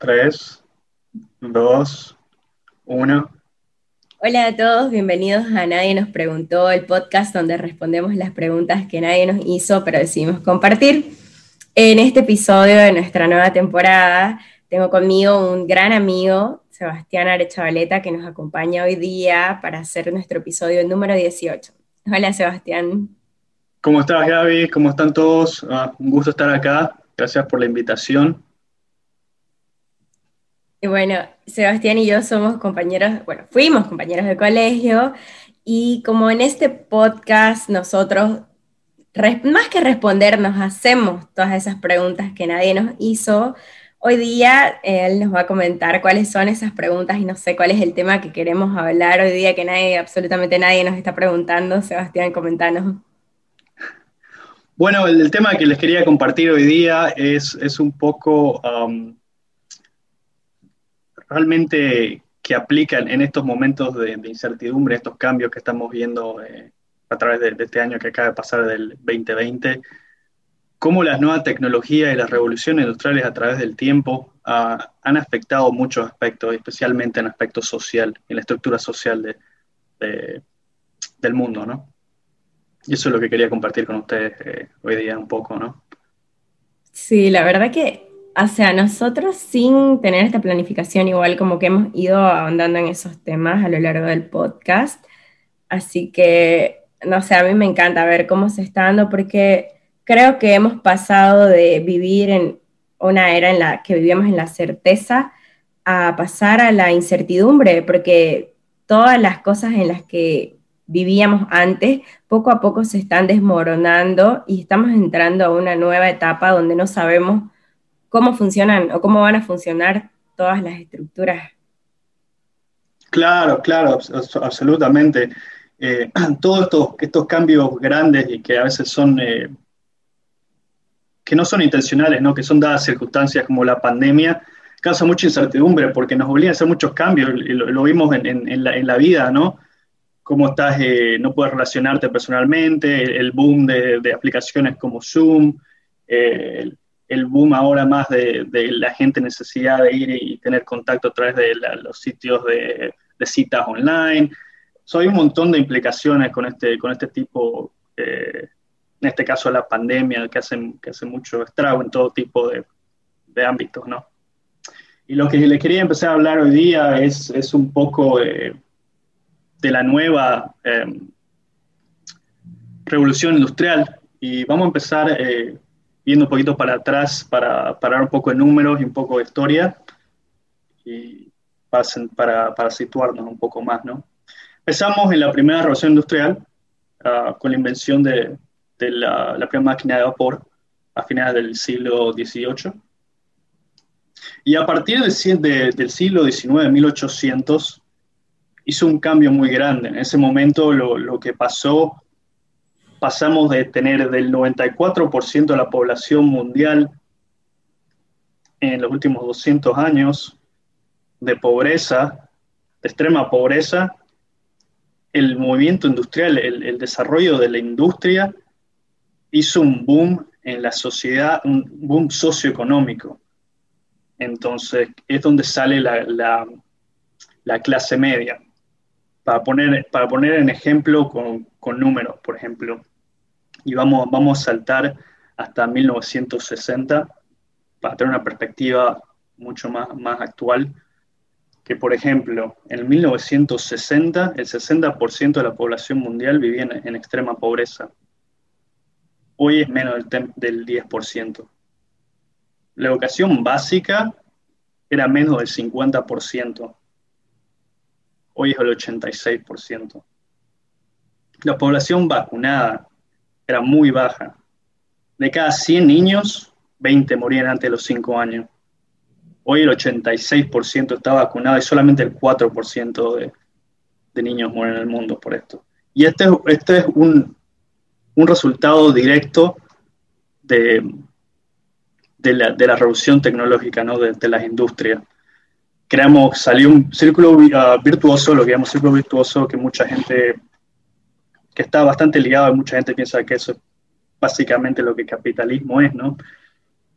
3, 2, 1. Hola a todos, bienvenidos a Nadie nos preguntó, el podcast donde respondemos las preguntas que nadie nos hizo, pero decidimos compartir. En este episodio de nuestra nueva temporada tengo conmigo un gran amigo, Sebastián Arechavaleta, que nos acompaña hoy día para hacer nuestro episodio número 18. Hola Sebastián. ¿Cómo estás Gaby? ¿Cómo están todos? Ah, un gusto estar acá. Gracias por la invitación. Y bueno, Sebastián y yo somos compañeros, bueno, fuimos compañeros de colegio y como en este podcast nosotros, más que respondernos, hacemos todas esas preguntas que nadie nos hizo, hoy día él nos va a comentar cuáles son esas preguntas y no sé cuál es el tema que queremos hablar hoy día que nadie, absolutamente nadie nos está preguntando. Sebastián, comentanos. Bueno, el, tema que les quería compartir hoy día es, es un poco... realmente que aplican en estos momentos de, incertidumbre, estos cambios que estamos viendo eh, a través de, este año que acaba de pasar del 2020, cómo las nuevas tecnologías y las revoluciones industriales a través del tiempo ah, han afectado muchos aspectos, especialmente en aspectos social, en la estructura social del mundo, ¿no? Y eso es lo que quería compartir con ustedes eh, hoy día un poco, ¿no? Sí, la verdad que sea, nosotros sin tener esta planificación, igual como que hemos ido ahondando en esos temas a lo largo del podcast. Así que, no sé, a mí me encanta ver cómo se está dando porque creo que hemos pasado de vivir en una era en la que vivíamos en la certeza a pasar a la incertidumbre, porque todas las cosas en las que vivíamos antes, poco a poco se están desmoronando y estamos entrando a una nueva etapa donde no sabemos cómo funcionan o cómo van a funcionar todas las estructuras. Claro, claro, absolutamente. Eh, todos estos, estos, cambios grandes y que a veces son, eh, que no son intencionales, ¿no? que son dadas circunstancias como la pandemia, causa mucha incertidumbre porque nos obligan a hacer muchos cambios, lo, vimos en, la, vida, ¿no? Cómo estás, eh, no puedes relacionarte personalmente, el, boom de, aplicaciones como Zoom, el boom ahora más de, la gente necesidad de ir y tener contacto a través de los sitios de, citas online. So, hay un montón de implicaciones con este, con este tipo, eh, en este caso la pandemia, que hace, que hace mucho estrago en todo tipo de, ámbitos, ¿no? Y lo que le quería empezar a hablar hoy día es, es un poco de la nueva eh, revolución industrial. Y vamos a empezar viendo un poquito para atrás para parar un poco de números y un poco de historia y para, para, situarnos un poco más, ¿no? Empezamos en la primera revolución industrial ah, con la invención de, de la, la, primera máquina de vapor a finales del siglo XVIII. Y a partir del, del siglo XIX, 1800, hizo un cambio muy grande. En ese momento lo, lo que pasó pasamos de tener del 94% de la población mundial en los últimos 200 años de pobreza, de extrema pobreza, el movimiento industrial, el, desarrollo de la industria hizo un boom en la sociedad, un boom socioeconómico. Entonces, es donde sale la, clase media. Para poner, para poner en ejemplo con, con números, por ejemplo, y vamos, vamos a saltar hasta 1960 para tener una perspectiva mucho más, más actual, que por ejemplo, en 1960 el 60% de la población mundial vivía en, extrema pobreza. Hoy es menos del, del 10%. La educación básica era menos del 50%. Hoy es el 86%. La población vacunada era muy baja. De cada 100 niños, 20 morían antes de los 5 años. Hoy el 86% está vacunado y solamente el 4% de, de, niños mueren en el mundo por esto. Y este, este es un, un resultado directo de, de, la, de, revolución tecnológica, ¿no? de, las industrias. Creamos, salió un círculo uh, virtuoso, lo que llamamos círculo virtuoso, que mucha gente que está bastante ligado, mucha gente piensa que eso es básicamente lo que capitalismo es, ¿no?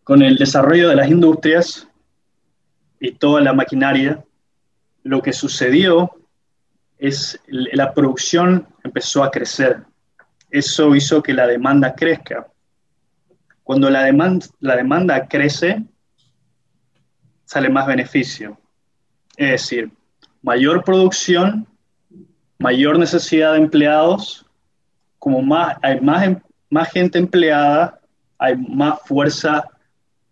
Con el desarrollo de las industrias, y toda la maquinaria, lo que sucedió es la producción empezó a crecer. Eso hizo que la demanda crezca. Cuando la demanda, la demanda crece, sale más beneficio. Es decir, mayor producción, mayor necesidad de empleados, como más, hay más, em, más gente empleada, hay más fuerza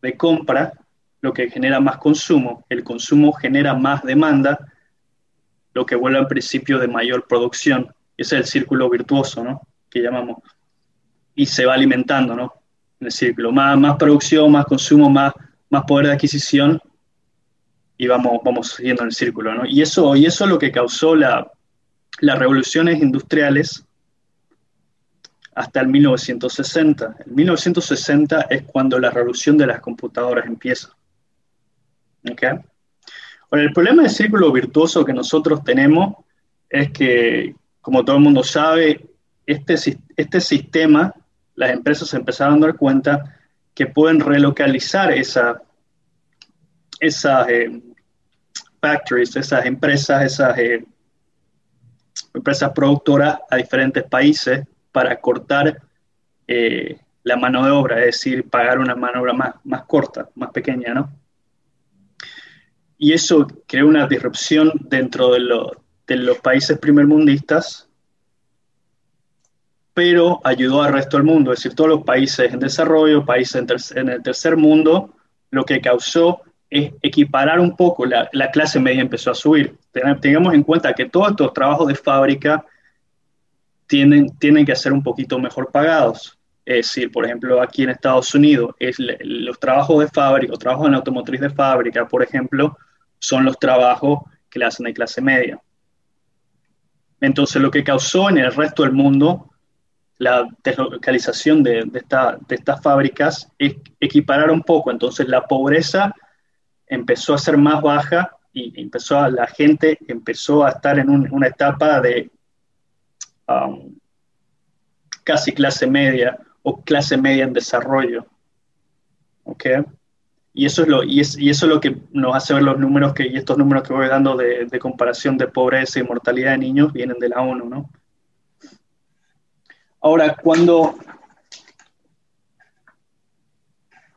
de compra, lo que genera más consumo. El consumo genera más demanda, lo que vuelve al principio de mayor producción. Ese es el círculo virtuoso, ¿no? Que llamamos. Y se va alimentando, ¿no? El círculo. Más, más producción, más consumo, más, más poder de adquisición, y vamos, vamos siguiendo en el círculo. ¿no? Y, eso, y es lo que causó la, las revoluciones industriales hasta el 1960. El 1960 es cuando la revolución de las computadoras empieza. ¿Okay? Bueno, el problema del círculo virtuoso que nosotros tenemos es que, como todo el mundo sabe, este, este sistema, las empresas empezaron a dar cuenta que pueden relocalizar esa, esa eh, factories, esas empresas, esas eh, empresas productoras a diferentes países para cortar eh, la mano de obra, es decir, pagar una mano de obra más, más corta, más pequeña, ¿no? Y eso creó una disrupción dentro de, de los países primermundistas, pero ayudó al resto del mundo, es decir, todos los países en desarrollo, países en el tercer mundo, lo que causó es equiparar un poco, la, clase media empezó a subir. Tengamos en cuenta que todos estos trabajos de fábrica tienen, tienen que ser un poquito mejor pagados. Es decir, por ejemplo, aquí en Estados Unidos, es los trabajos de fábrica, los trabajos en automotriz de fábrica, por ejemplo, son los trabajos que le hacen de clase media. Entonces, lo que causó en el resto del mundo la deslocalización de, de, de estas fábricas es equiparar un poco. Entonces, la pobreza empezó a ser más baja y empezó a, la gente empezó a estar en una etapa de um, casi clase media o clase media en desarrollo. ¿Ok? Y eso, es lo, y, eso es lo que nos hace ver los números que, y estos números que voy dando de, de comparación de pobreza y mortalidad de niños vienen de la ONU, ¿no? Ahora, cuando,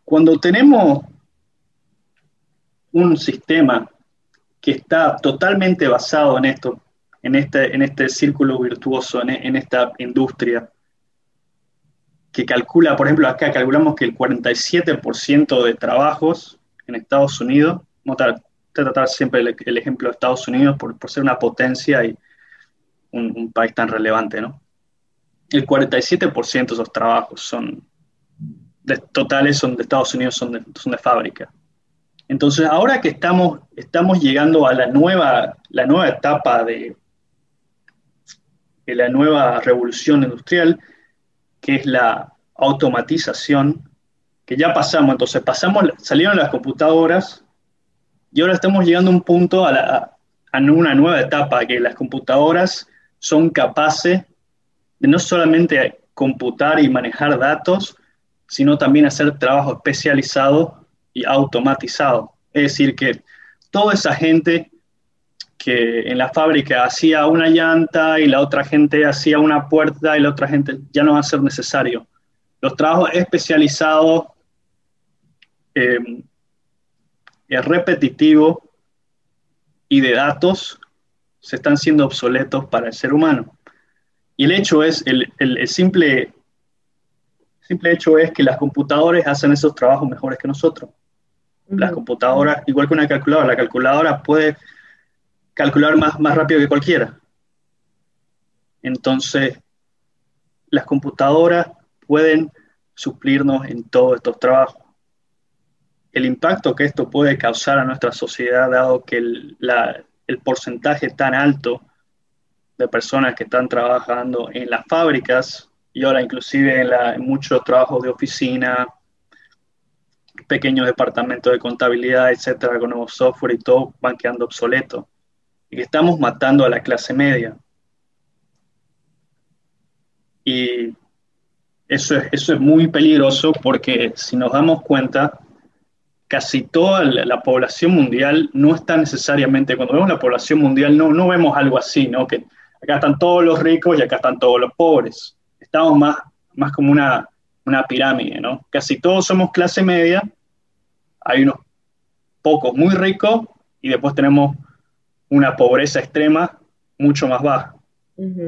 cuando tenemos un sistema que está totalmente basado en esto, en este, en este círculo virtuoso, en, esta industria, que calcula, por ejemplo, acá calculamos que el 47% de trabajos en Estados Unidos, vamos a tratar siempre el, ejemplo de Estados Unidos por, ser una potencia y un, país tan relevante, ¿no? El 47% de esos trabajos son, de, totales son de Estados Unidos, son de, son de fábrica. Entonces, ahora que estamos, estamos llegando a la nueva, la nueva etapa de, de la nueva revolución industrial, que es la automatización, que ya pasamos, entonces pasamos, salieron las computadoras y ahora estamos llegando a un punto, a, a una nueva etapa, que las computadoras son capaces de no solamente computar y manejar datos, sino también hacer trabajo especializado y automatizado. Es decir, que toda esa gente que en la fábrica hacía una llanta y la otra gente hacía una puerta y la otra gente ya no va a ser necesario. Los trabajos especializados, eh, repetitivos y de datos se están siendo obsoletos para el ser humano. Y el hecho es, el, el simple, simple hecho es que las computadoras hacen esos trabajos mejores que nosotros. Las computadoras, igual que una calculadora, la calculadora puede calcular más, más rápido que cualquiera. Entonces, las computadoras pueden suplirnos en todos estos trabajos. El impacto que esto puede causar a nuestra sociedad, dado que el, el porcentaje tan alto de personas que están trabajando en las fábricas y ahora inclusive en, en muchos trabajos de oficina, pequeños departamentos de contabilidad, etcétera, con nuevo software y todo van quedando obsoletos. Y que estamos matando a la clase media. Y eso es, eso es muy peligroso porque si nos damos cuenta, casi toda la, población mundial no está necesariamente, cuando vemos la población mundial, no, no vemos algo así, ¿no? Que acá están todos los ricos y acá están todos los pobres. Estamos más, más como una, una pirámide, ¿no? Casi todos somos clase media, hay unos pocos muy ricos y después tenemos una pobreza extrema mucho más baja.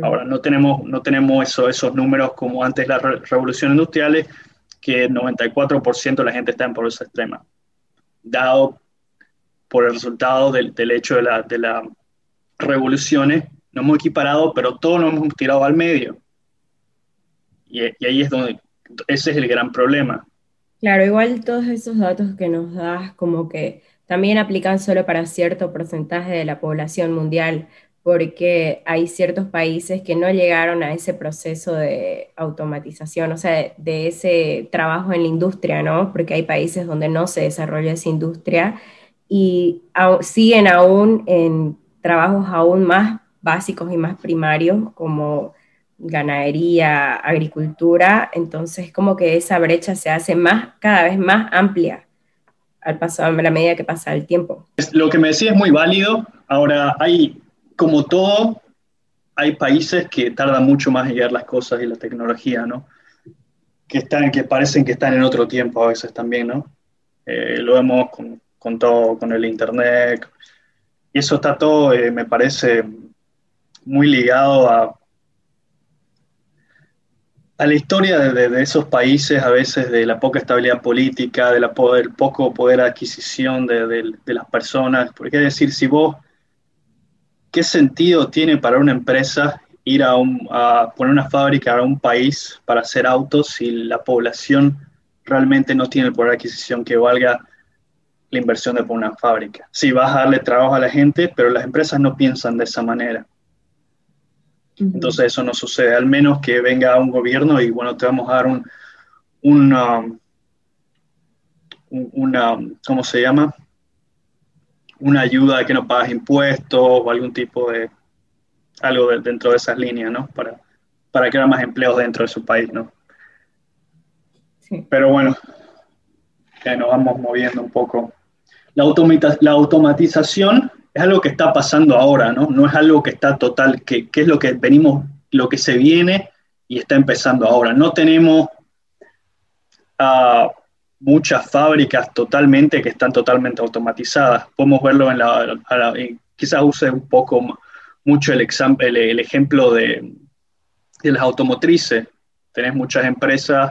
Ahora, no tenemos, no tenemos eso, esos números como antes de la revolución industrial, que el 94% de la gente está en pobreza extrema, dado por el resultado del, del hecho de las de la revoluciones, nos hemos equiparado, pero todos nos hemos tirado al medio. Y, y, ahí es donde, ese es el gran problema. Claro, igual todos esos datos que nos das como que también aplican solo para cierto porcentaje de la población mundial, porque hay ciertos países que no llegaron a ese proceso de automatización, o sea, de, ese trabajo en la industria, ¿no? Porque hay países donde no se desarrolla esa industria y siguen aún en trabajos aún más básicos y más primarios como ganadería, agricultura, entonces como que esa brecha se hace más, cada vez más amplia al paso, a la medida que pasa el tiempo. Lo que me decía es muy válido. Ahora, hay, como todo, hay países que tardan mucho más en llegar las cosas y la tecnología, ¿no? Que, están, que parecen que están en otro tiempo a veces también, ¿no? Eh, lo vemos con, con, todo, con el Internet. Y eso está todo, eh, me parece, muy ligado a a la historia de, esos países, a veces de la poca estabilidad política, de la poder, poco adquisición de, las personas. Porque es decir, si vos, ¿qué sentido tiene para una empresa ir a, a poner una fábrica a un país para hacer autos si la población realmente no tiene el poder de adquisición que valga la inversión de poner una fábrica? Sí, vas a darle trabajo a la gente, pero las empresas no piensan de esa manera. Entonces eso no sucede, al menos que venga un gobierno y bueno, te vamos a dar un, una, una, ¿cómo se llama? Una ayuda de que no pagas impuestos o algún tipo de, algo dentro de esas líneas, ¿no? Para, para crear más empleos dentro de su país, ¿no? Sí. Pero bueno, que nos vamos moviendo un poco. La, la automatización es algo que está pasando ahora, ¿no? No es algo que está total, que, es lo que venimos, lo que se viene y está empezando ahora. No tenemos uh, muchas fábricas totalmente que están totalmente automatizadas. Podemos verlo en la, quizás use un poco mucho el, el ejemplo de, de las automotrices. Tenés muchas empresas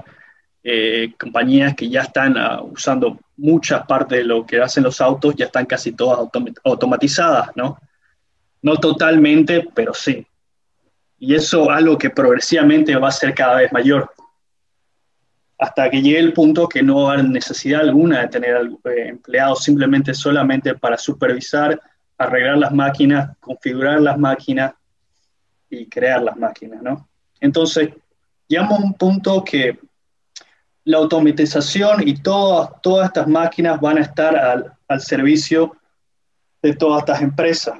eh, compañías que ya están uh, usando muchas partes de lo que hacen los autos, ya están casi todas automatizadas, ¿no? No totalmente, pero sí. Y eso es algo que progresivamente va a ser cada vez mayor. Hasta que llegue el punto que no va a necesidad alguna de tener eh, empleados simplemente solamente para supervisar, arreglar las máquinas, configurar las máquinas y crear las máquinas, ¿no? Entonces, llegamos a un punto que la automatización y todas, todas estas máquinas van a estar al, al servicio de todas estas empresas.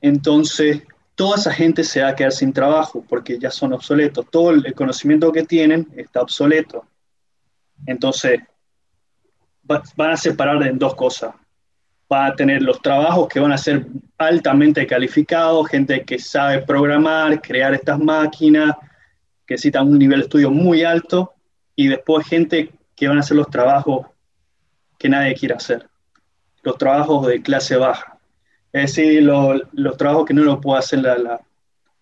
Entonces, toda esa gente se va a quedar sin trabajo porque ya son obsoletos. Todo el conocimiento que tienen está obsoleto. Entonces, van a separar en dos cosas. Van a tener los trabajos que van a ser altamente calificados, gente que sabe programar, crear estas máquinas, que necesitan un nivel de estudio muy alto y después gente que van a hacer los trabajos que nadie quiere hacer, los trabajos de clase baja. Es decir, los trabajos que no lo puede hacer la,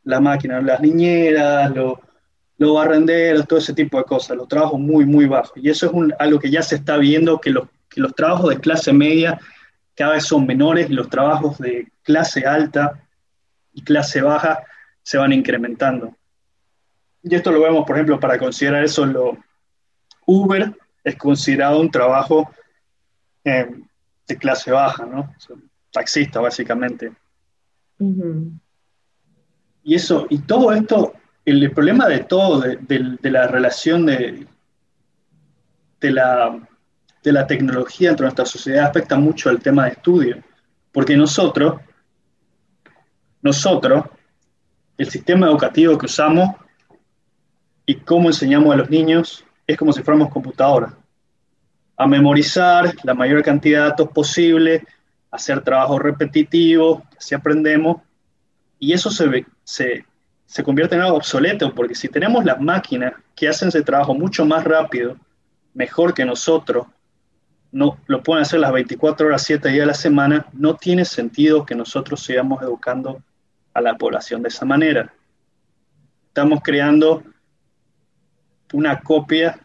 la, máquina, las niñeras, los, los barrenderos, todo ese tipo de cosas, los trabajos muy, muy bajos. Y eso es algo que ya se está viendo, que los, que los trabajos de clase media cada vez son menores y los trabajos de clase alta y clase baja se van incrementando. Y esto lo vemos, por ejemplo, para considerar eso, lo, Uber es considerado un trabajo eh, de clase baja, ¿no? Taxista, básicamente. Y eso, y todo esto, el, problema de todo, de, la relación de, de, la, de la tecnología entre nuestra sociedad afecta mucho al tema de estudio, porque nosotros, nosotros, el sistema educativo que usamos y cómo enseñamos a los niños es como si fuéramos computadoras. a memorizar la mayor cantidad de datos posible, hacer trabajo repetitivo, así aprendemos, y eso se, se, se convierte en algo obsoleto, porque si tenemos las máquinas que hacen ese trabajo mucho más rápido, mejor que nosotros, no lo pueden hacer las 24 horas, 7 días de la semana, no tiene sentido que nosotros sigamos educando a la población de esa manera. Estamos creando una copia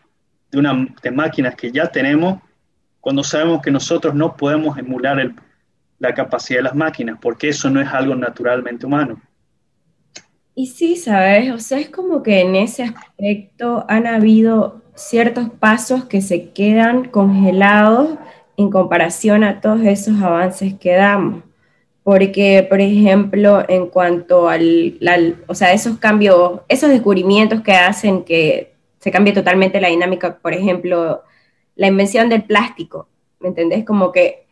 de, una, de máquinas que ya tenemos cuando sabemos que nosotros no podemos emular la capacidad de las máquinas, porque eso no es algo naturalmente humano. Y sí, sabes, o sea, es como que en ese aspecto han habido ciertos pasos que se quedan congelados en comparación a todos esos avances que damos. Porque, por ejemplo, en cuanto al, o sea, esos cambios, esos descubrimientos que hacen que se cambie totalmente la dinámica, por ejemplo, la invención del plástico, ¿me entendés? Como que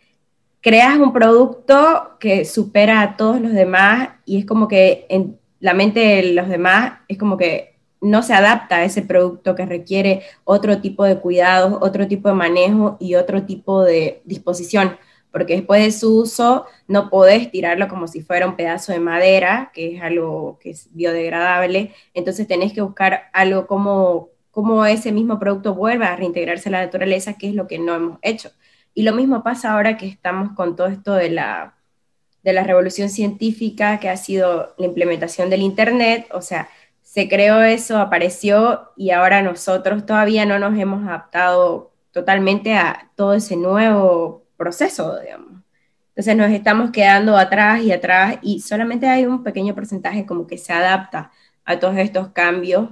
creas un producto que supera a todos los demás y es como que en la mente de los demás es como que no se adapta a ese producto que requiere otro tipo de cuidados, otro tipo de manejo y otro tipo de disposición, porque después de su uso no podés tirarlo como si fuera un pedazo de madera, que es algo que es biodegradable, entonces tenés que buscar algo como, como ese mismo producto vuelva a reintegrarse a la naturaleza, que es lo que no hemos hecho. Y lo mismo pasa ahora que estamos con todo esto de la, de la revolución científica, que ha sido la implementación del Internet, o sea, se creó eso, apareció y ahora nosotros todavía no nos hemos adaptado totalmente a todo ese nuevo proceso, digamos. Entonces nos estamos quedando atrás y atrás y solamente hay un pequeño porcentaje como que se adapta a todos estos cambios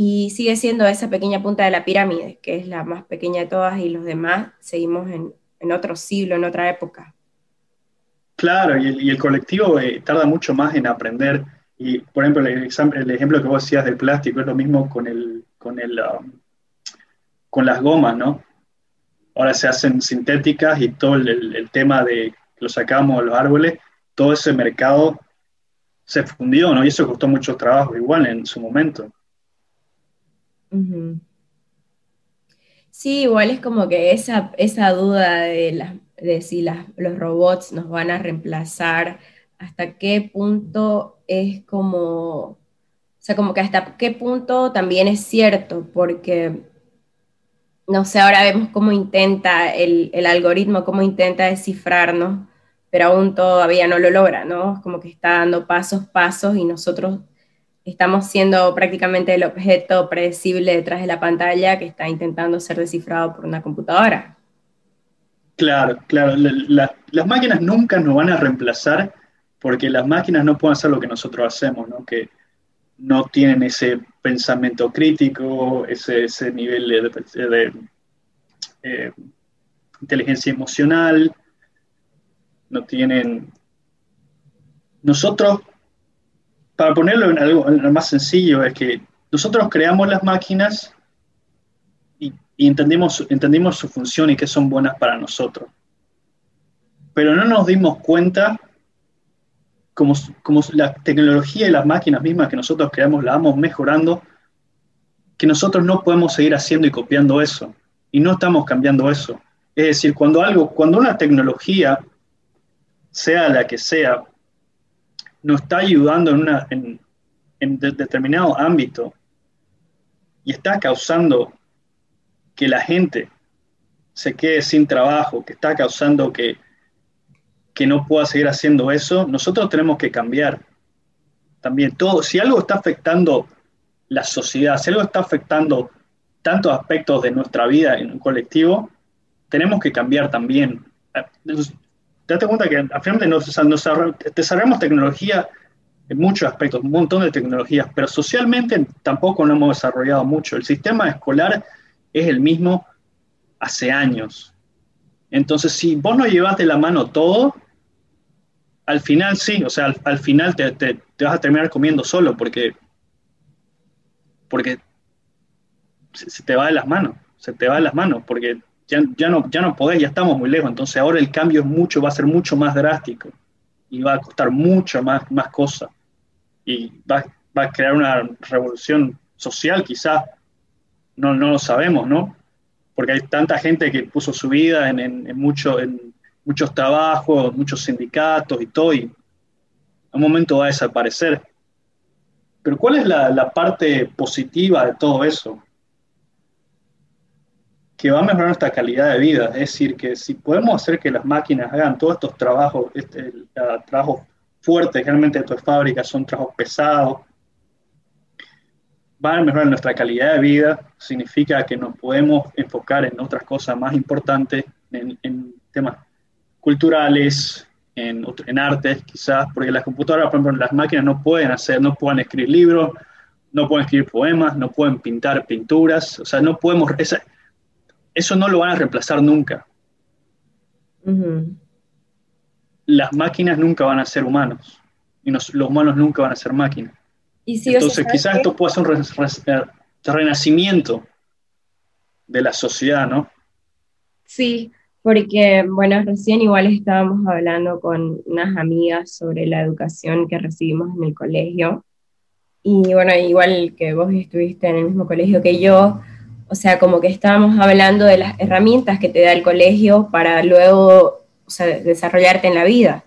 y sigue siendo esa pequeña punta de la pirámide, que es la más pequeña de todas y los demás seguimos en, en otro siglo, en otra época. Claro, y el, colectivo eh, tarda mucho más en aprender y, por ejemplo, el, ejemplo que vos decías del plástico es lo mismo con, el, con, el, um, con las gomas, ¿no? Ahora se hacen sintéticas y todo el, tema de lo sacamos de los árboles, todo ese mercado se fundió, ¿no? Y eso costó mucho trabajo igual en su momento. Sí, igual es como que esa, esa duda de, de si los robots nos van a reemplazar, hasta qué punto es como, o sea, como que hasta qué punto también es cierto, porque, no sé, ahora vemos cómo intenta el, algoritmo, cómo intenta descifrarnos, pero aún todavía no lo logra, ¿no? Como que está dando pasos, pasos y nosotros estamos siendo prácticamente el objeto predecible detrás de la pantalla que está intentando ser descifrado por una computadora. Claro, claro. las máquinas nunca nos van a reemplazar porque las máquinas no pueden hacer lo que nosotros hacemos, ¿no? que no tienen ese pensamiento crítico, ese, ese nivel de, eh, inteligencia emocional, no tienen... Nosotros, para ponerlo en algo, más sencillo, es que nosotros creamos las máquinas y, entendimos, entendimos su función y que son buenas para nosotros. Pero no nos dimos cuenta como, como la tecnología y las máquinas mismas que nosotros creamos la vamos mejorando, que nosotros no podemos seguir haciendo y copiando eso. Y no estamos cambiando eso. Es decir, cuando algo, cuando una tecnología, sea la que sea, nos está ayudando en, una, en, determinado ámbito y está causando que la gente se quede sin trabajo, que está causando que que no pueda seguir haciendo eso, nosotros tenemos que cambiar también todo. Si algo está afectando la sociedad, si algo está afectando tantos aspectos de nuestra vida en un colectivo, tenemos que cambiar también. Date cuenta que al final nos, desarrollamos tecnología en muchos aspectos, un montón de tecnologías, pero socialmente tampoco lo hemos desarrollado mucho. El sistema escolar es el mismo hace años. Entonces, si vos no llevas de la mano todo, al final sí, o sea, al, final te, vas a terminar comiendo solo porque, porque se, te va de las manos, se te va de las manos, porque ya, ya, no, ya no podés, ya estamos muy lejos, entonces ahora el cambio es mucho, va a ser mucho más drástico y va a costar mucho más, más cosas y va, a crear una revolución social quizás, no, no lo sabemos, ¿no? porque hay tanta gente que puso su vida en, en, en muchos trabajos, muchos sindicatos y todo, y a un momento va a desaparecer. Pero ¿cuál es la parte positiva de todo eso? Que va a mejorar nuestra calidad de vida. Es decir, que si podemos hacer que las máquinas hagan todos estos trabajos, este, trabajos fuertes, realmente de fábricas son trabajos pesados, van a mejorar nuestra calidad de vida, significa que nos podemos enfocar en otras cosas más importantes, en, temas culturales, en, en artes quizás, porque las computadoras, por ejemplo, las máquinas no pueden hacer, no pueden escribir libros, no pueden escribir poemas, no pueden pintar pinturas, o sea, no podemos, esa, eso no lo van a reemplazar nunca. Las máquinas nunca van a ser humanos y los humanos nunca van a ser máquinas. Entonces quizás esto pueda ser un eh, renacimiento de la sociedad, ¿no? Sí, porque, bueno, recién igual estábamos hablando con unas amigas sobre la educación que recibimos en el colegio. Y bueno, igual que vos estuviste en el mismo colegio que yo, o sea, como que estábamos hablando de las herramientas que te da el colegio para luego desarrollarte en la vida.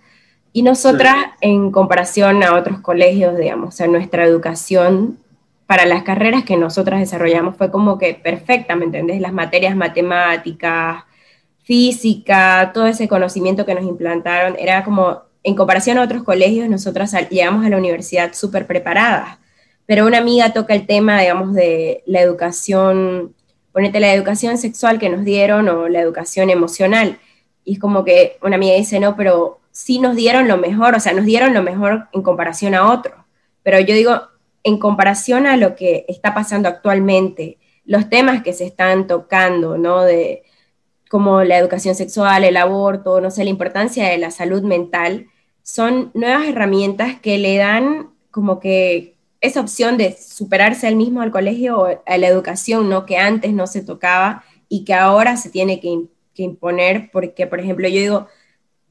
Y nosotras, en comparación a otros colegios, digamos, o sea, nuestra educación para las carreras que nosotras desarrollamos fue como que perfecta, ¿me entendés? Las materias matemáticas, física, todo ese conocimiento que nos implantaron, era como, en comparación a otros colegios, nosotras llegamos a la universidad súper preparadas pero una amiga toca el tema, digamos, de la educación, ponete la educación sexual que nos dieron o la educación emocional. Y es como que una amiga dice, no, pero sí nos dieron lo mejor, o sea, nos dieron lo mejor en comparación a otros. Pero yo digo, en comparación a lo que está pasando actualmente, los temas que se están tocando, ¿no? De como la educación sexual, el aborto, no sé, la importancia de la salud mental, son nuevas herramientas que le dan como que esa opción de superarse al mismo al colegio o a la educación, ¿no? Que antes no se tocaba y que ahora se tiene que, imponer, porque, por ejemplo, yo digo,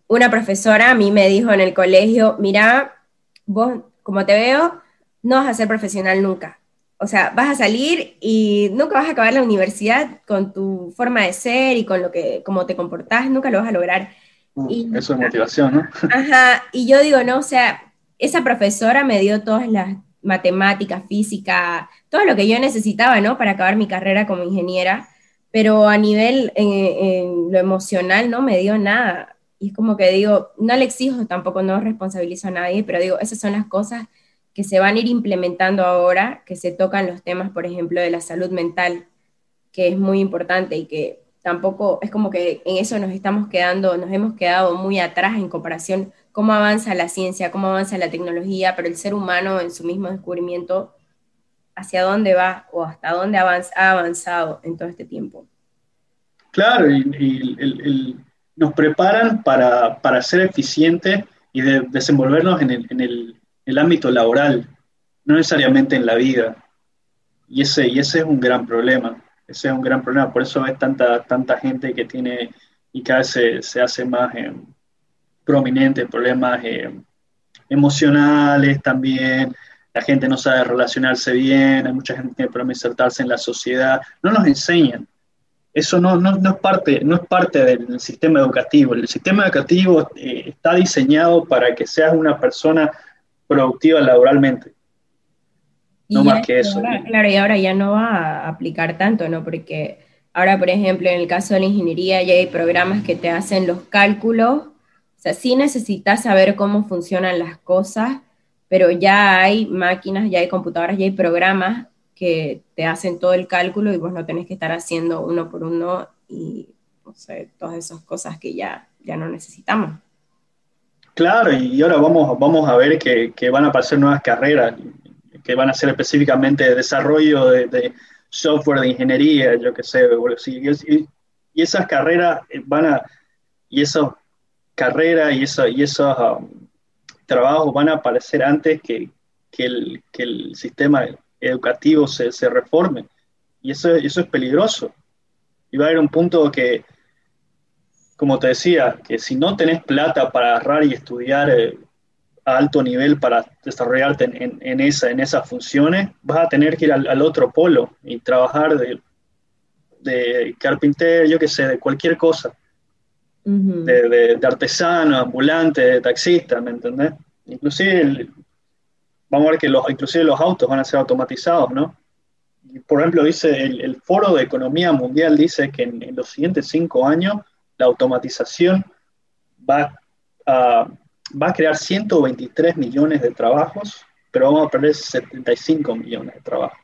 una profesora a mí me dijo en el colegio, mira, vos, como te veo, no vas a ser profesional nunca. O sea, vas a salir y nunca vas a acabar la universidad con tu forma de ser y con lo que, cómo te comportás, nunca lo vas a lograr. Mm, y, eso es motivación, ¿no? Ajá, y yo digo, no, o sea, esa profesora me dio todas las matemática, física, todo lo que yo necesitaba, ¿no? Para acabar mi carrera como ingeniera, pero a nivel en, lo emocional no me dio nada. Y es como que digo, no le exijo, tampoco no responsabilizo a nadie, pero digo, esas son las cosas que se van a ir implementando ahora, que se tocan los temas, por ejemplo, de la salud mental, que es muy importante y que tampoco es como que en eso nos estamos quedando, nos hemos quedado muy atrás en comparación cómo avanza la ciencia, cómo avanza la tecnología, pero el ser humano en su mismo descubrimiento, hacia dónde va o hasta dónde ha avanzado en todo este tiempo. Claro, y, nos preparan para, ser eficientes y de, desenvolvernos en, el, ámbito laboral, no necesariamente en la vida. Y ese, y ese es un gran problema, ese es un gran problema, por eso ves tanta, tanta gente que tiene y cada vez se, hace más... en prominentes, problemas eh, emocionales también, la gente no sabe relacionarse bien, hay mucha gente que tiene problemas de insertarse en la sociedad, no nos enseñan. Eso no, no, no, es, parte, no es parte del sistema educativo. El sistema educativo eh, está diseñado para que seas una persona productiva laboralmente. No más que eso. claro, y ahora ya no va a aplicar tanto, ¿no? Porque ahora, por ejemplo, en el caso de la ingeniería ya hay programas que te hacen los cálculos o sea, sí necesitas saber cómo funcionan las cosas, pero ya hay máquinas, ya hay computadoras, ya hay programas que te hacen todo el cálculo y vos no tenés que estar haciendo uno por uno y, todas esas cosas que ya, ya no necesitamos. Claro, y ahora vamos, vamos a ver que, que van a aparecer nuevas carreras que van a ser específicamente de desarrollo de, software de ingeniería, yo qué sé, y, y, esas carreras van a, y esos carrera y, eso, y esos um, trabajos van a aparecer antes que, el, que el, sistema educativo se, se, reforme. Y eso, eso es peligroso. Y va a haber un punto que, como te decía, que si no tenés plata para agarrar y estudiar eh, a alto nivel para desarrollarte en, en, esa, en esas funciones, vas a tener que ir al, al otro polo y trabajar de, de carpintero, yo qué sé, de cualquier cosa. De, artesano, ambulante, de taxista, ¿me entendés? Inclusive, vamos a ver que los, inclusive los autos van a ser automatizados, ¿no? Por ejemplo, dice el, Foro de Economía Mundial dice que en, los siguientes cinco años la automatización va a, va a crear 123 millones de trabajos, pero vamos a perder 75 millones de trabajos.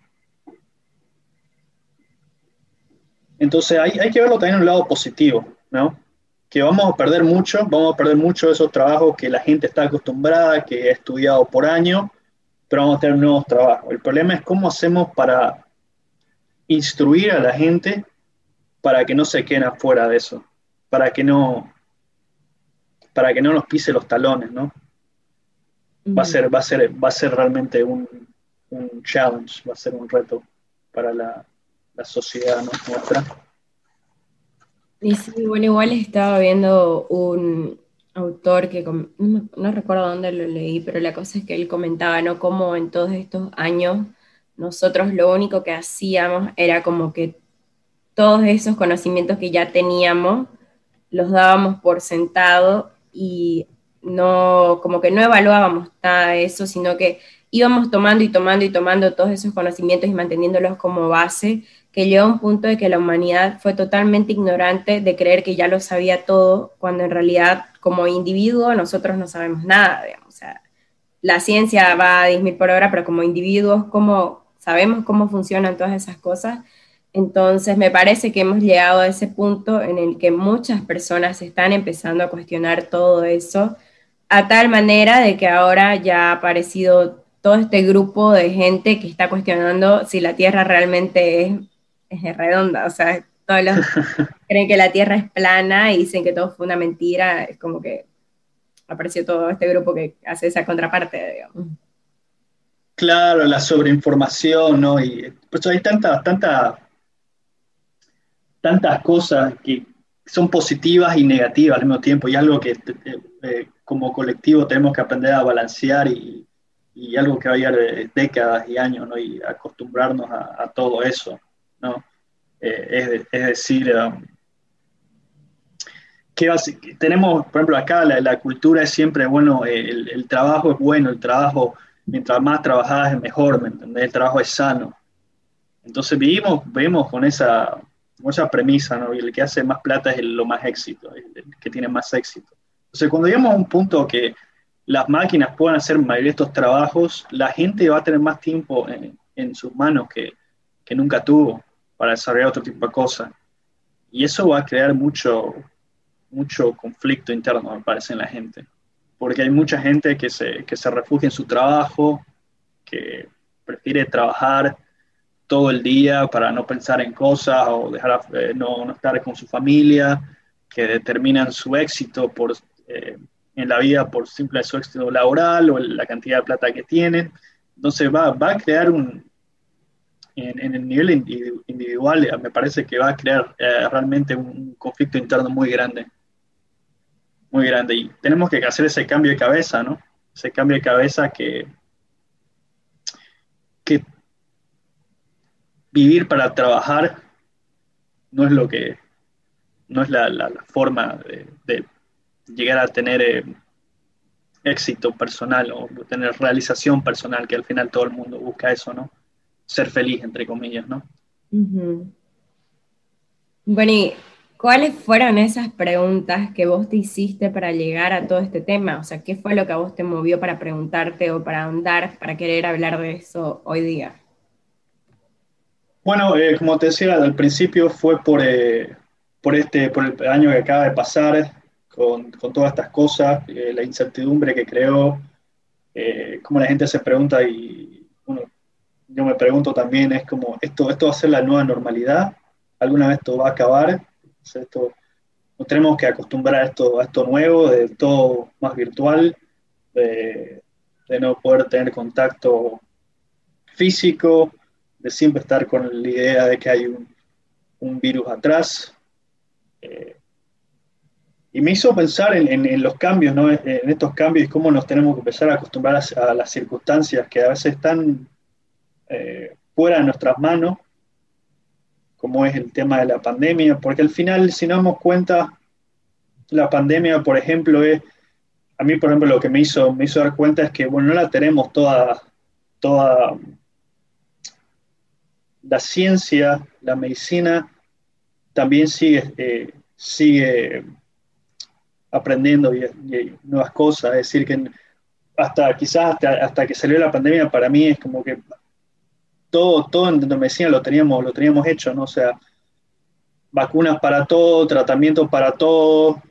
Entonces hay, hay que verlo también en un lado positivo, ¿no? Que vamos a perder mucho, vamos a perder mucho de esos trabajos que la gente está acostumbrada, que ha estudiado por años, pero vamos a tener nuevos trabajos. El problema es cómo hacemos para instruir a la gente para que no se queden afuera de eso, para que no, para que no nos pise los talones, ¿no? Va a ser, va a ser, va a ser realmente un, un challenge, va a ser un reto para la, la sociedad nuestra. Y sí, bueno, igual estaba viendo un autor que no, recuerdo dónde lo leí, pero la cosa es que él comentaba, ¿no? Cómo en todos estos años nosotros lo único que hacíamos era como que todos esos conocimientos que ya teníamos los dábamos por sentado y no, como que no evaluábamos nada de eso, sino que íbamos tomando y tomando y tomando todos esos conocimientos y manteniéndolos como base que llegó a un punto de que la humanidad fue totalmente ignorante de creer que ya lo sabía todo, cuando en realidad como individuo nosotros no sabemos nada, digamos. O sea, la ciencia va a disminuir por hora, pero como individuos, ¿cómo sabemos cómo funcionan todas esas cosas? Entonces, me parece que hemos llegado a ese punto en el que muchas personas están empezando a cuestionar todo eso, a tal manera de que ahora ya ha aparecido todo este grupo de gente que está cuestionando si la Tierra realmente es es redonda, o sea, todos los creen que la Tierra es plana y dicen que todo fue una mentira, es como que apareció todo este grupo que hace esa contraparte, digamos. Claro, la sobreinformación, ¿no? Y pues hay tantas, tantas, tantas cosas que son positivas y negativas al mismo tiempo, y algo que eh, eh, como colectivo tenemos que aprender a balancear y, y algo que va a llevar décadas y años, ¿no? Y acostumbrarnos a todo eso. ¿no? Eh, es, decir, um, que tenemos, por ejemplo, acá la, cultura es siempre, bueno, el, trabajo es bueno, el trabajo, mientras más trabajadas es mejor, ¿me entendés? El trabajo es sano. Entonces vivimos, vivimos con esa, esa premisa, ¿no? Y el que hace más plata es el, lo más éxito, el, que tiene más éxito. Entonces cuando llegamos a un punto que las máquinas puedan hacer mayoría de estos trabajos, la gente va a tener más tiempo en, en sus manos que, que nunca tuvo para desarrollar otro tipo de cosas. Y eso va a crear mucho, mucho conflicto interno, me parece, en la gente. Porque hay mucha gente que se, que se refugia en su trabajo, que prefiere trabajar todo el día para no pensar en cosas o dejar eh, no, no, estar con su familia, que determinan su éxito por, eh, en la vida por simple su éxito laboral o la cantidad de plata que tienen. Entonces va, va a crear un, en, el nivel individual eh, me parece que va a crear eh, realmente un conflicto interno muy grande. Muy grande. Y tenemos que hacer ese cambio de cabeza, ¿no? Ese cambio de cabeza que, que vivir para trabajar no es lo que, no es la, forma de, llegar a tener eh, éxito personal o tener realización personal, que al final todo el mundo busca eso, ¿no? ser feliz, entre comillas, ¿no? Bueno, ¿y cuáles fueron esas preguntas que vos te hiciste para llegar a todo este tema? O sea, ¿qué fue lo que a vos te movió para preguntarte o para ahondar, para querer hablar de eso hoy día? Bueno, eh, como te decía al principio, fue por, eh, por, este, por el año que acaba de pasar, con, con todas estas cosas, eh, la incertidumbre que creó, cómo la gente se pregunta y, bueno, yo me pregunto también, es como, ¿esto, esto va a ser la nueva normalidad? ¿Alguna vez esto va a acabar? esto, nos tenemos que acostumbrar a esto, a esto nuevo, de todo más virtual, de, no poder tener contacto físico, de siempre estar con la idea de que hay un, virus atrás. Eh, y me hizo pensar en, los cambios, ¿no? en, estos cambios y cómo nos tenemos que empezar a acostumbrar a, las circunstancias que a veces están eh, fuera de nuestras manos, como es el tema de la pandemia, porque al final, si nos damos cuenta, la pandemia, por ejemplo, es, a mí, por ejemplo, lo que me hizo, me hizo dar cuenta es que, bueno, no la tenemos toda, toda la ciencia, la medicina, también sigue, eh, sigue aprendiendo y, nuevas cosas, es decir, que hasta quizás hasta, que salió la pandemia, para mí es como que todo, todo en medicina lo teníamos, lo teníamos hecho, ¿no? O sea, vacunas para todo, tratamientos para todo,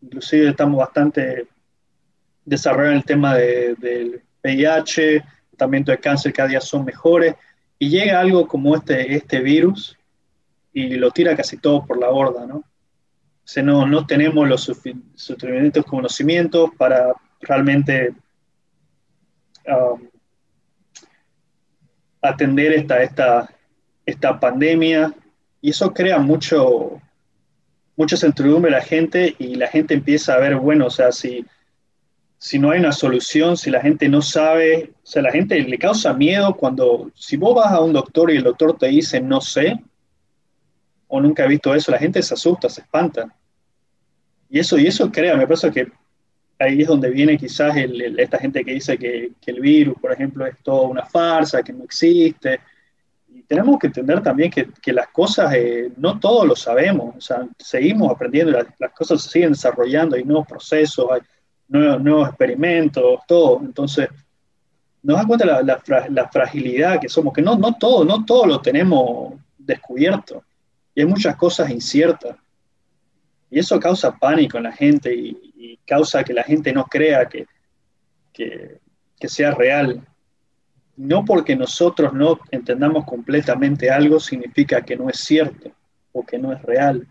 inclusive estamos bastante desarrollando el tema del VIH, tratamiento de cáncer cada día son mejores, y llega algo como este, este virus y lo tira casi todo por la borda, ¿no? O sea, no, no tenemos los suficientes conocimientos para realmente um, atender esta, esta, esta pandemia y eso crea mucho, mucha incertidumbre a la gente y la gente empieza a ver, bueno, o sea, si, si no hay una solución, si la gente no sabe, o sea, la gente le causa miedo cuando, si vos vas a un doctor y el doctor te dice no sé, o nunca he visto eso, la gente se asusta, se espanta. Y eso, y eso crea, me parece que ahí es donde viene quizás esta gente que dice que, el virus, por ejemplo, es toda una farsa, que no existe. Y tenemos que entender también que, las cosas, eh, no todos lo sabemos, o sea, seguimos aprendiendo, las, las, cosas se siguen desarrollando, hay nuevos procesos, hay nuevos, nuevos experimentos, todo. Entonces, nos da cuenta la, la, fragilidad que somos, que no, no todo, no todo lo tenemos descubierto. Y hay muchas cosas inciertas. Y eso causa pánico en la gente y, causa que la gente no crea que, que, sea real. No porque nosotros no entendamos completamente algo significa que no es cierto o que no es real.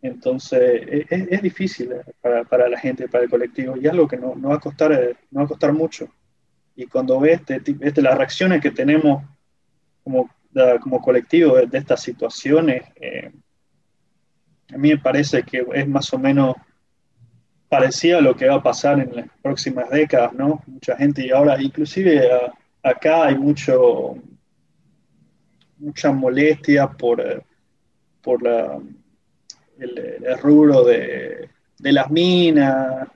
Entonces, e, e, es, difícil eh, para, para, la gente, para el colectivo, y es algo que no, no, va, a costar, eh, no va a costar mucho. Y cuando ves este, este, las reacciones que tenemos como, como colectivo de, estas situaciones, eh, a mí me parece que es más o menos parecía a lo que va a pasar en las próximas décadas, ¿no? Mucha gente, y ahora inclusive acá hay mucho, mucha molestia por, por la, el, rubro de, las minas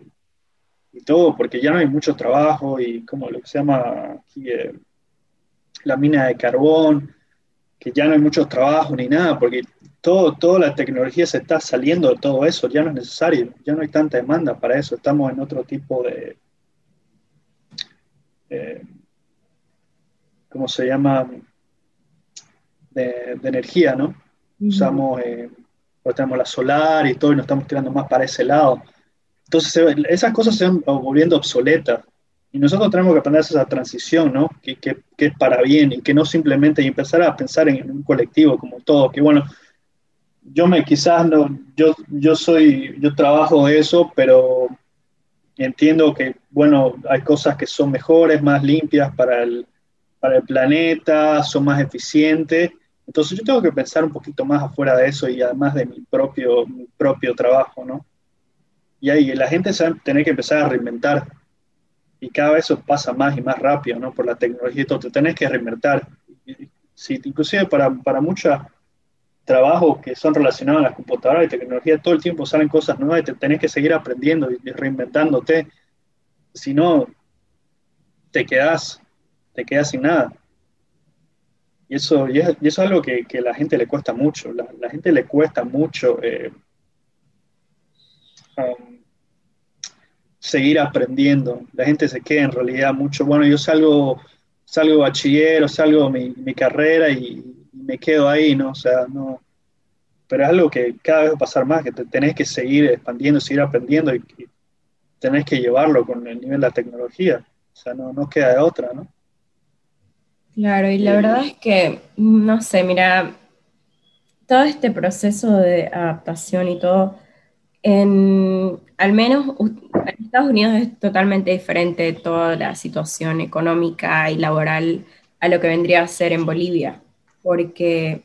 y todo, porque ya no hay mucho trabajo y como lo que se llama aquí eh, la mina de carbón, que ya no hay mucho trabajo ni nada, porque todo, toda la tecnología se está saliendo de todo eso, ya no es necesario, ya no hay tanta demanda para eso, estamos en otro tipo de, eh, ¿cómo se llama? De, energía, ¿no? Usamos, eh, pues tenemos la solar y todo, y nos estamos tirando más para ese lado. Entonces, esas cosas se van volviendo obsoletas. Y nosotros tenemos que aprender esa transición, ¿no? Que, que, que, es para bien y que no simplemente empezar a pensar en un colectivo como todo, que bueno, yo me quizás no, yo, yo soy, yo trabajo eso, pero entiendo que, bueno, hay cosas que son mejores, más limpias para el, para el planeta, son más eficientes. Entonces yo tengo que pensar un poquito más afuera de eso y además de mi propio, mi propio trabajo, ¿no? Y ahí la gente se va tener que empezar a reinventar. Y cada vez eso pasa más y más rápido, ¿no? Por la tecnología y todo. Te tenés que reinventar. Sí, inclusive para, para muchas trabajos que son relacionados a las computadoras y tecnología, todo el tiempo salen cosas nuevas y te tenés que seguir aprendiendo y reinventándote. Si no, te quedas, te quedas sin nada. Y eso, y eso es algo que, a la gente le cuesta mucho. La, la gente le cuesta mucho eh, um, seguir aprendiendo. La gente se queda en realidad mucho. Bueno, yo salgo, salgo bachiller o salgo mi, mi carrera y, me quedo ahí, ¿no? O sea, no. Pero es algo que cada vez va a pasar más, que te tenés que seguir expandiendo, seguir aprendiendo y, tenés que llevarlo con el nivel de la tecnología. O sea, no, no queda de otra, ¿no? Claro, y la eh, verdad es que, no sé, mira, todo este proceso de adaptación y todo, en, al menos en Estados Unidos es totalmente diferente toda la situación económica y laboral a lo que vendría a ser en Bolivia porque,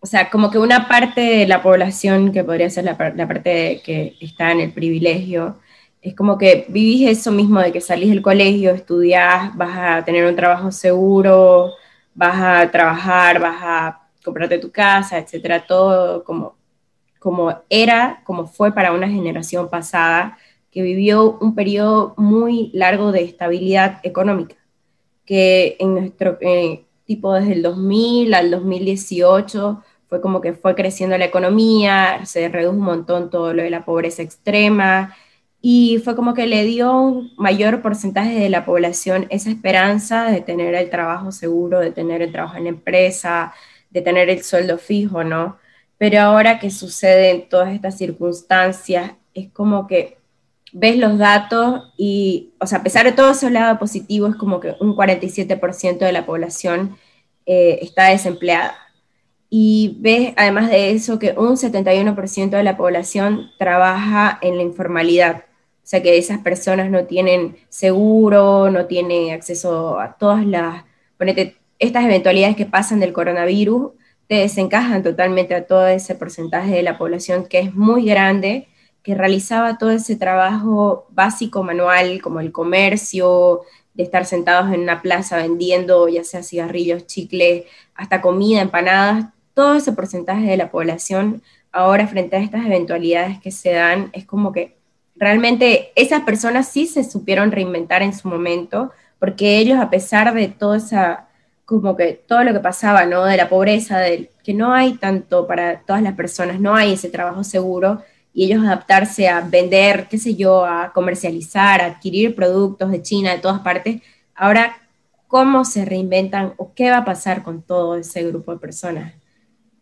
o sea, como que una parte de la población que podría ser la, parte que está en el privilegio, es como que vivís eso mismo de que salís del colegio, estudiás, vas a tener un trabajo seguro, vas a trabajar, vas a comprarte tu casa, etcétera, todo como, como era, como fue para una generación pasada que vivió un periodo muy largo de estabilidad económica, que en nuestro eh, tipo desde el 2000 al 2018 fue como que fue creciendo la economía, se redujo un montón todo lo de la pobreza extrema, y fue como que le dio un mayor porcentaje de la población esa esperanza de tener el trabajo seguro, de tener el trabajo en empresa, de tener el sueldo fijo, ¿no? Pero ahora que suceden todas estas circunstancias, es como que ves los datos y, o sea, a pesar de todo ese lado positivo, es como que un 47% de la población eh, está desempleada. Y ves, además de eso, que un 71% de la población trabaja en la informalidad. O sea, que esas personas no tienen seguro, no tienen acceso a todas las, ponete, estas eventualidades que pasan del coronavirus, te desencajan totalmente a todo ese porcentaje de la población que es muy grande que realizaba todo ese trabajo básico manual, como el comercio, de estar sentados en una plaza vendiendo ya sea cigarrillos, chicles, hasta comida, empanadas, todo ese porcentaje de la población ahora frente a estas eventualidades que se dan, es como que realmente esas personas sí se supieron reinventar en su momento, porque ellos a pesar de toda esa, como que todo lo que pasaba, ¿no? De la pobreza, de que no hay tanto para todas las personas, no hay ese trabajo seguro, y ellos adaptarse a vender, qué sé yo, a comercializar, a adquirir productos de China, de todas partes. Ahora, ¿cómo se reinventan o qué va a pasar con todo ese grupo de personas?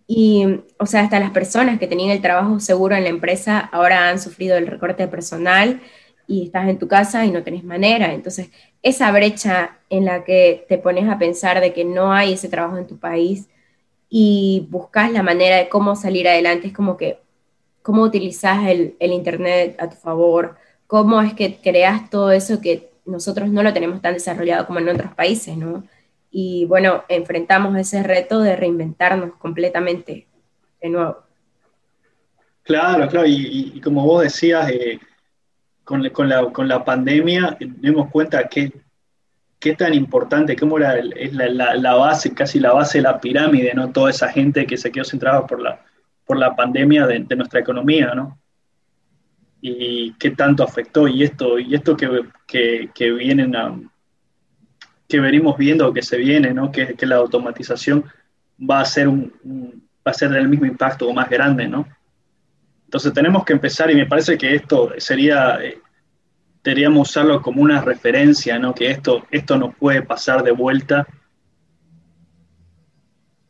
Y, o sea, hasta las personas que tenían el trabajo seguro en la empresa ahora han sufrido el recorte personal y estás en tu casa y no tenés manera. Entonces, esa brecha en la que te pones a pensar de que no hay ese trabajo en tu país y buscas la manera de cómo salir adelante, es como que cómo utilizas el, Internet a tu favor, cómo es que creas todo eso que nosotros no lo tenemos tan desarrollado como en otros países, ¿no? Y bueno, enfrentamos ese reto de reinventarnos completamente de nuevo. Claro, claro, y, como vos decías, eh, con, la, con, la, pandemia nos dimos cuenta que qué tan importante, cómo era es la, la, base, casi la base de la pirámide, ¿no? Toda esa gente que se quedó sin trabajo por la, por la pandemia de, nuestra economía, ¿no? Y qué tanto afectó y esto, y esto que, que, que vienen a, que venimos viendo que se viene, ¿no? Que, que la automatización va a ser un, va a ser del mismo impacto o más grande, ¿no? Entonces tenemos que empezar y me parece que esto sería, eh, deberíamos usarlo como una referencia, ¿no? Que esto, esto no puede pasar de vuelta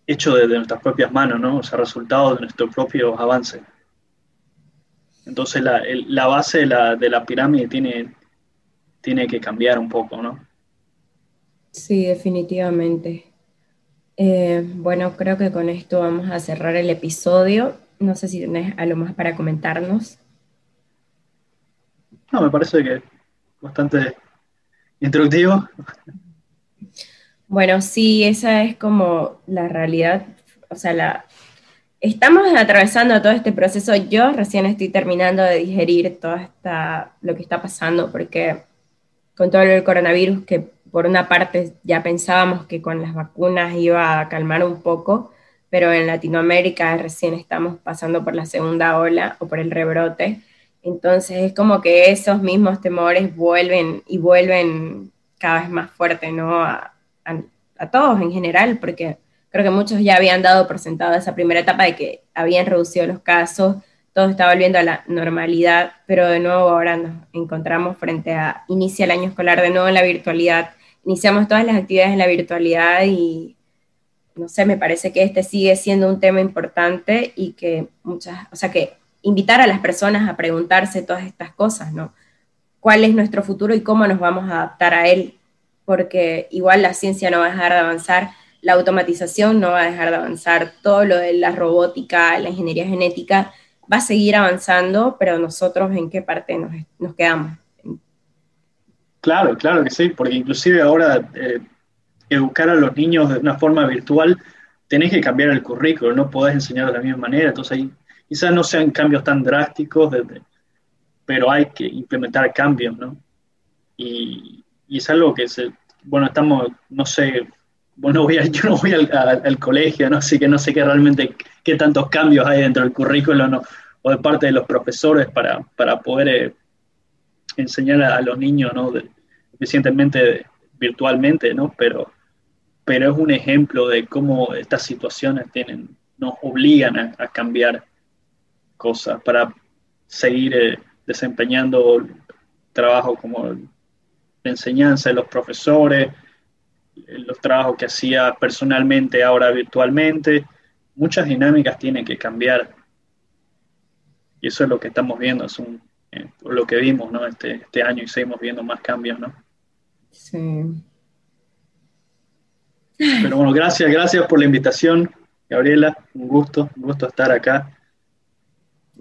hecho desde nuestras propias manos, ¿no? O sea, resultado de nuestro propio avance. Entonces la, la base de la, de la, pirámide tiene, tiene que cambiar un poco, ¿no? Sí, definitivamente. Eh, bueno, creo que con esto vamos a cerrar el episodio. No sé si tenés algo más para comentarnos. No, me parece que bastante introductivo. Bueno, sí, esa es como la realidad, o sea, la, estamos atravesando todo este proceso. Yo recién estoy terminando de digerir todo esta, lo que está pasando, porque con todo el coronavirus, que por una parte ya pensábamos que con las vacunas iba a calmar un poco, pero en Latinoamérica recién estamos pasando por la segunda ola o por el rebrote. Entonces es como que esos mismos temores vuelven y vuelven cada vez más fuerte, ¿no? Todos en general, porque creo que muchos ya habían dado por sentado esa primera etapa de que habían reducido los casos, todo está volviendo a la normalidad, pero de nuevo ahora nos encontramos frente a inicia el año escolar de nuevo en la virtualidad, iniciamos todas las actividades en la virtualidad y no sé, me parece que este sigue siendo un tema importante y que muchas, o sea, que invitar a las personas a preguntarse todas estas cosas, ¿no? ¿Cuál es nuestro futuro y cómo nos vamos a adaptar a él? Porque igual la ciencia no va a dejar de avanzar, la automatización no va a dejar de avanzar, todo lo de la robótica, la ingeniería genética va a seguir avanzando, pero nosotros en qué parte nos, quedamos. Claro, claro que sí, porque inclusive ahora eh, educar a los niños de una forma virtual, tenés que cambiar el currículo, no podés enseñar de la misma manera, entonces ahí quizás no sean cambios tan drásticos, pero hay que implementar cambios, ¿no? Y, y es algo que se, bueno, estamos, no sé, bueno, voy yo no voy al, colegio, ¿no? así que no sé qué realmente qué tantos cambios hay dentro del currículo ¿no? o de parte de los profesores para, para poder eh, enseñar a, los niños ¿no? eficientemente virtualmente, ¿no? pero, pero es un ejemplo de cómo estas situaciones tienen, nos obligan a, cambiar cosas para seguir eh, desempeñando trabajo como la enseñanza de los profesores, los trabajos que hacía personalmente ahora virtualmente, muchas dinámicas tienen que cambiar. Y eso es lo que estamos viendo, es un, eh, lo que vimos ¿no? este, este año y seguimos viendo más cambios. ¿no? Sí. Pero bueno, gracias, gracias por la invitación, Gabriela. Un gusto, un gusto estar acá.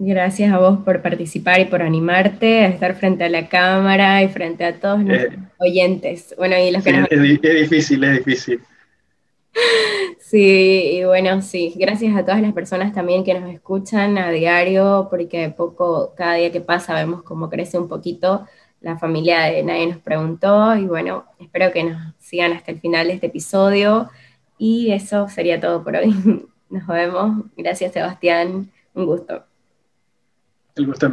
Gracias a vos por participar y por animarte a estar frente a la cámara y frente a todos los eh, oyentes. Bueno, y los que es, difícil, es difícil. Sí, y bueno, sí, gracias a todas las personas también que nos escuchan a diario, porque poco, cada día que pasa vemos cómo crece un poquito la familia de Nadie nos preguntó, y bueno, espero que nos sigan hasta el final de este episodio, y eso sería todo por hoy. Nos vemos. Gracias, Sebastián. Un gusto. El gusto